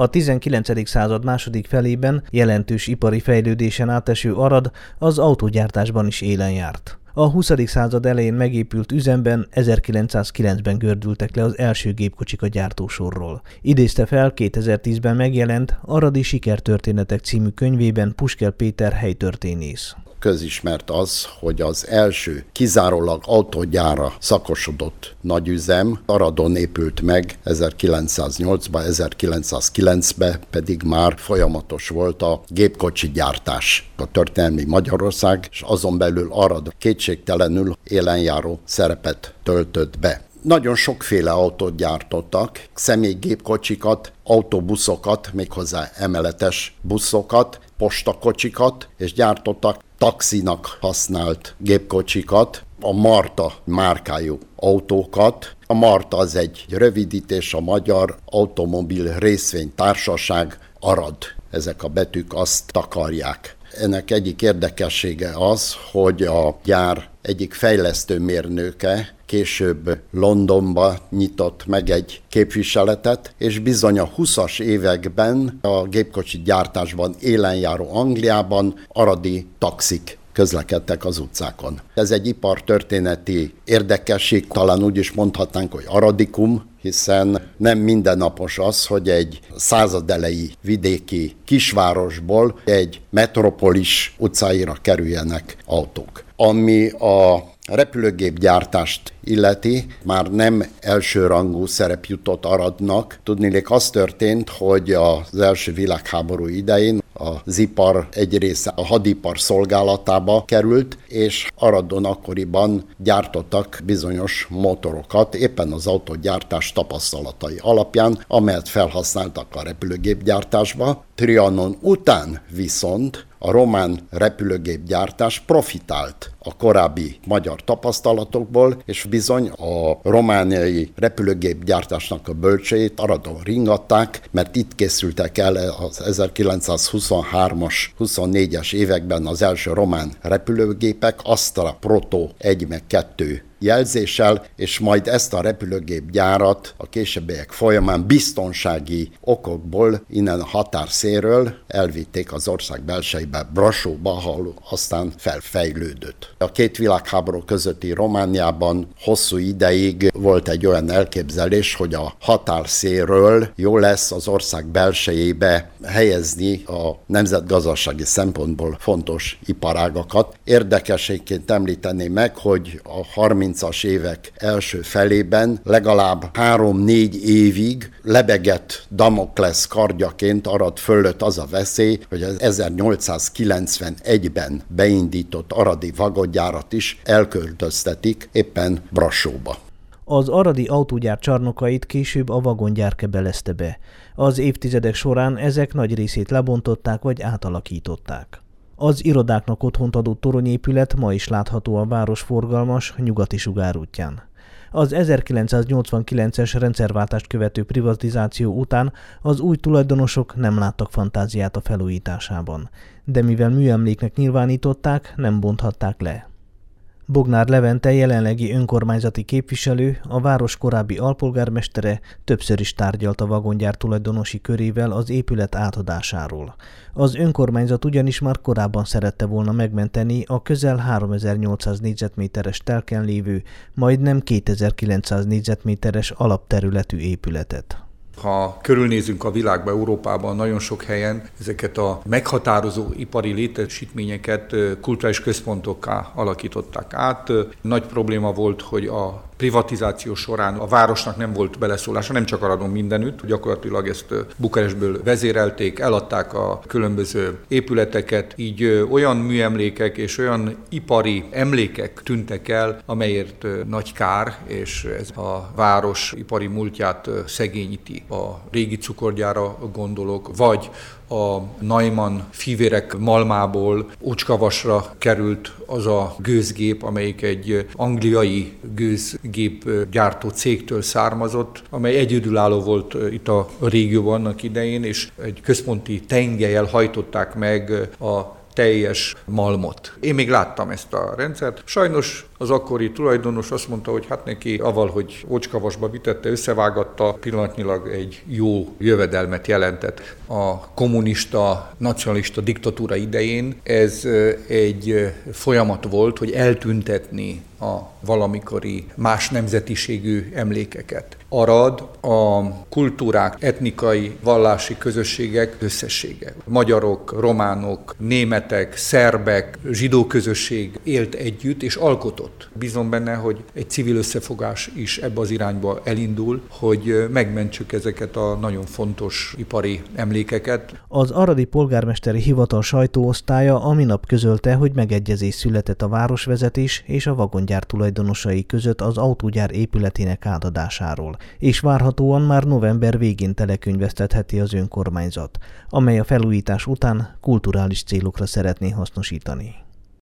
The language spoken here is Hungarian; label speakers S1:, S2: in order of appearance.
S1: A 19. század második felében jelentős ipari fejlődésen áteső Arad az autógyártásban is élen járt. A 20. század elején megépült üzemben 1909-ben gördültek le az első gépkocsik a gyártósorról. Idézte fel 2010-ben megjelent Aradi Sikertörténetek című könyvében Puskel Péter helytörténész
S2: közismert az, hogy az első kizárólag autógyára szakosodott nagyüzem Aradon épült meg 1908-ban, 1909-ben pedig már folyamatos volt a gépkocsi gyártás. A történelmi Magyarország, és azon belül Arad kétségtelenül élenjáró szerepet töltött be nagyon sokféle autót gyártottak, személygépkocsikat, autóbuszokat, méghozzá emeletes buszokat, postakocsikat, és gyártottak taxinak használt gépkocsikat, a Marta márkájú autókat. A Marta az egy rövidítés, a Magyar Automobil Részvénytársaság, Arad. Ezek a betűk azt takarják. Ennek egyik érdekessége az, hogy a gyár egyik fejlesztő mérnöke később Londonba nyitott meg egy képviseletet, és bizony a 20-as években a gépkocsi gyártásban élenjáró Angliában aradi taxik közlekedtek az utcákon. Ez egy ipartörténeti érdekesség, talán úgy is mondhatnánk, hogy aradikum, hiszen nem mindennapos az, hogy egy századelei vidéki kisvárosból egy metropolis utcáira kerüljenek autók. Ami a repülőgépgyártást illeti, már nem elsőrangú szerep jutott Aradnak. Tudnélék az történt, hogy az első világháború idején az ipar egy része a hadipar szolgálatába került, és Aradon akkoriban gyártottak bizonyos motorokat, éppen az autógyártás tapasztalatai alapján, amelyet felhasználtak a repülőgépgyártásba. Trianon után viszont a román repülőgépgyártás profitált a korábbi magyar tapasztalatokból, és bizony a romániai repülőgépgyártásnak a bölcseit Aradon ringatták, mert itt készültek el az 1923-as, 24-es években az első román repülőgépek, Astra Proto 1 meg 2 jelzéssel, és majd ezt a repülőgép gyárat a későbbiek folyamán biztonsági okokból innen a határszéről elvitték az ország belsejébe, Brassóba, ahol aztán felfejlődött. A két világháború közötti Romániában hosszú ideig volt egy olyan elképzelés, hogy a határszéről jó lesz az ország belsejébe helyezni a nemzetgazdasági szempontból fontos iparágakat. Érdekességként említeném meg, hogy a 30 30-as évek első felében legalább három-négy évig lebegett Damoklesz kardjaként arad fölött az a veszély, hogy az 1891-ben beindított aradi vagodjárat is elköltöztetik éppen Brassóba.
S1: Az aradi autógyár csarnokait később a vagongyár kebelezte be. Az évtizedek során ezek nagy részét lebontották vagy átalakították. Az irodáknak otthont adó toronyépület ma is látható a város forgalmas nyugati sugárútján. Az 1989-es rendszerváltást követő privatizáció után az új tulajdonosok nem láttak fantáziát a felújításában, de mivel műemléknek nyilvánították, nem bonthatták le. Bognár Levente jelenlegi önkormányzati képviselő, a város korábbi alpolgármestere többször is tárgyalt a vagongyár tulajdonosi körével az épület átadásáról. Az önkormányzat ugyanis már korábban szerette volna megmenteni a közel 3800 négyzetméteres telken lévő, majdnem 2900 négyzetméteres alapterületű épületet.
S3: Ha körülnézünk a világba, Európában, nagyon sok helyen ezeket a meghatározó ipari létesítményeket kulturális központokká alakították át. Nagy probléma volt, hogy a privatizáció során a városnak nem volt beleszólása, nem csak Aradon mindenütt, gyakorlatilag ezt Bukarestből vezérelték, eladták a különböző épületeket, így olyan műemlékek és olyan ipari emlékek tűntek el, amelyért nagy kár, és ez a város ipari múltját szegényíti. A régi cukorgyára gondolok, vagy a Neumann fivérek malmából Ócskavasra került az a gőzgép, amelyik egy angliai gőzgép gyártó cégtől származott, amely egyedülálló volt itt a régióban annak idején, és egy központi tengelyel hajtották meg a teljes malmot. Én még láttam ezt a rendszert. Sajnos az akkori tulajdonos azt mondta, hogy hát neki aval, hogy Ócskavasba vitette, összevágatta, pillanatnyilag egy jó jövedelmet jelentett. A kommunista, nacionalista diktatúra idején ez egy folyamat volt, hogy eltüntetni a valamikori más nemzetiségű emlékeket. Arad a kultúrák, etnikai, vallási közösségek összessége. Magyarok, románok, németek, szerbek, zsidó közösség élt együtt és alkotott. Bízom benne, hogy egy civil összefogás is ebbe az irányba elindul, hogy megmentsük ezeket a nagyon fontos ipari emlékeket.
S1: Az Aradi Polgármesteri Hivatal sajtóosztálya a minap közölte, hogy megegyezés született a városvezetés és a vagongyár tulajdonosai között az autógyár épületének átadásáról és várhatóan már november végén telekönyvesztetheti az önkormányzat, amely a felújítás után kulturális célokra szeretné hasznosítani.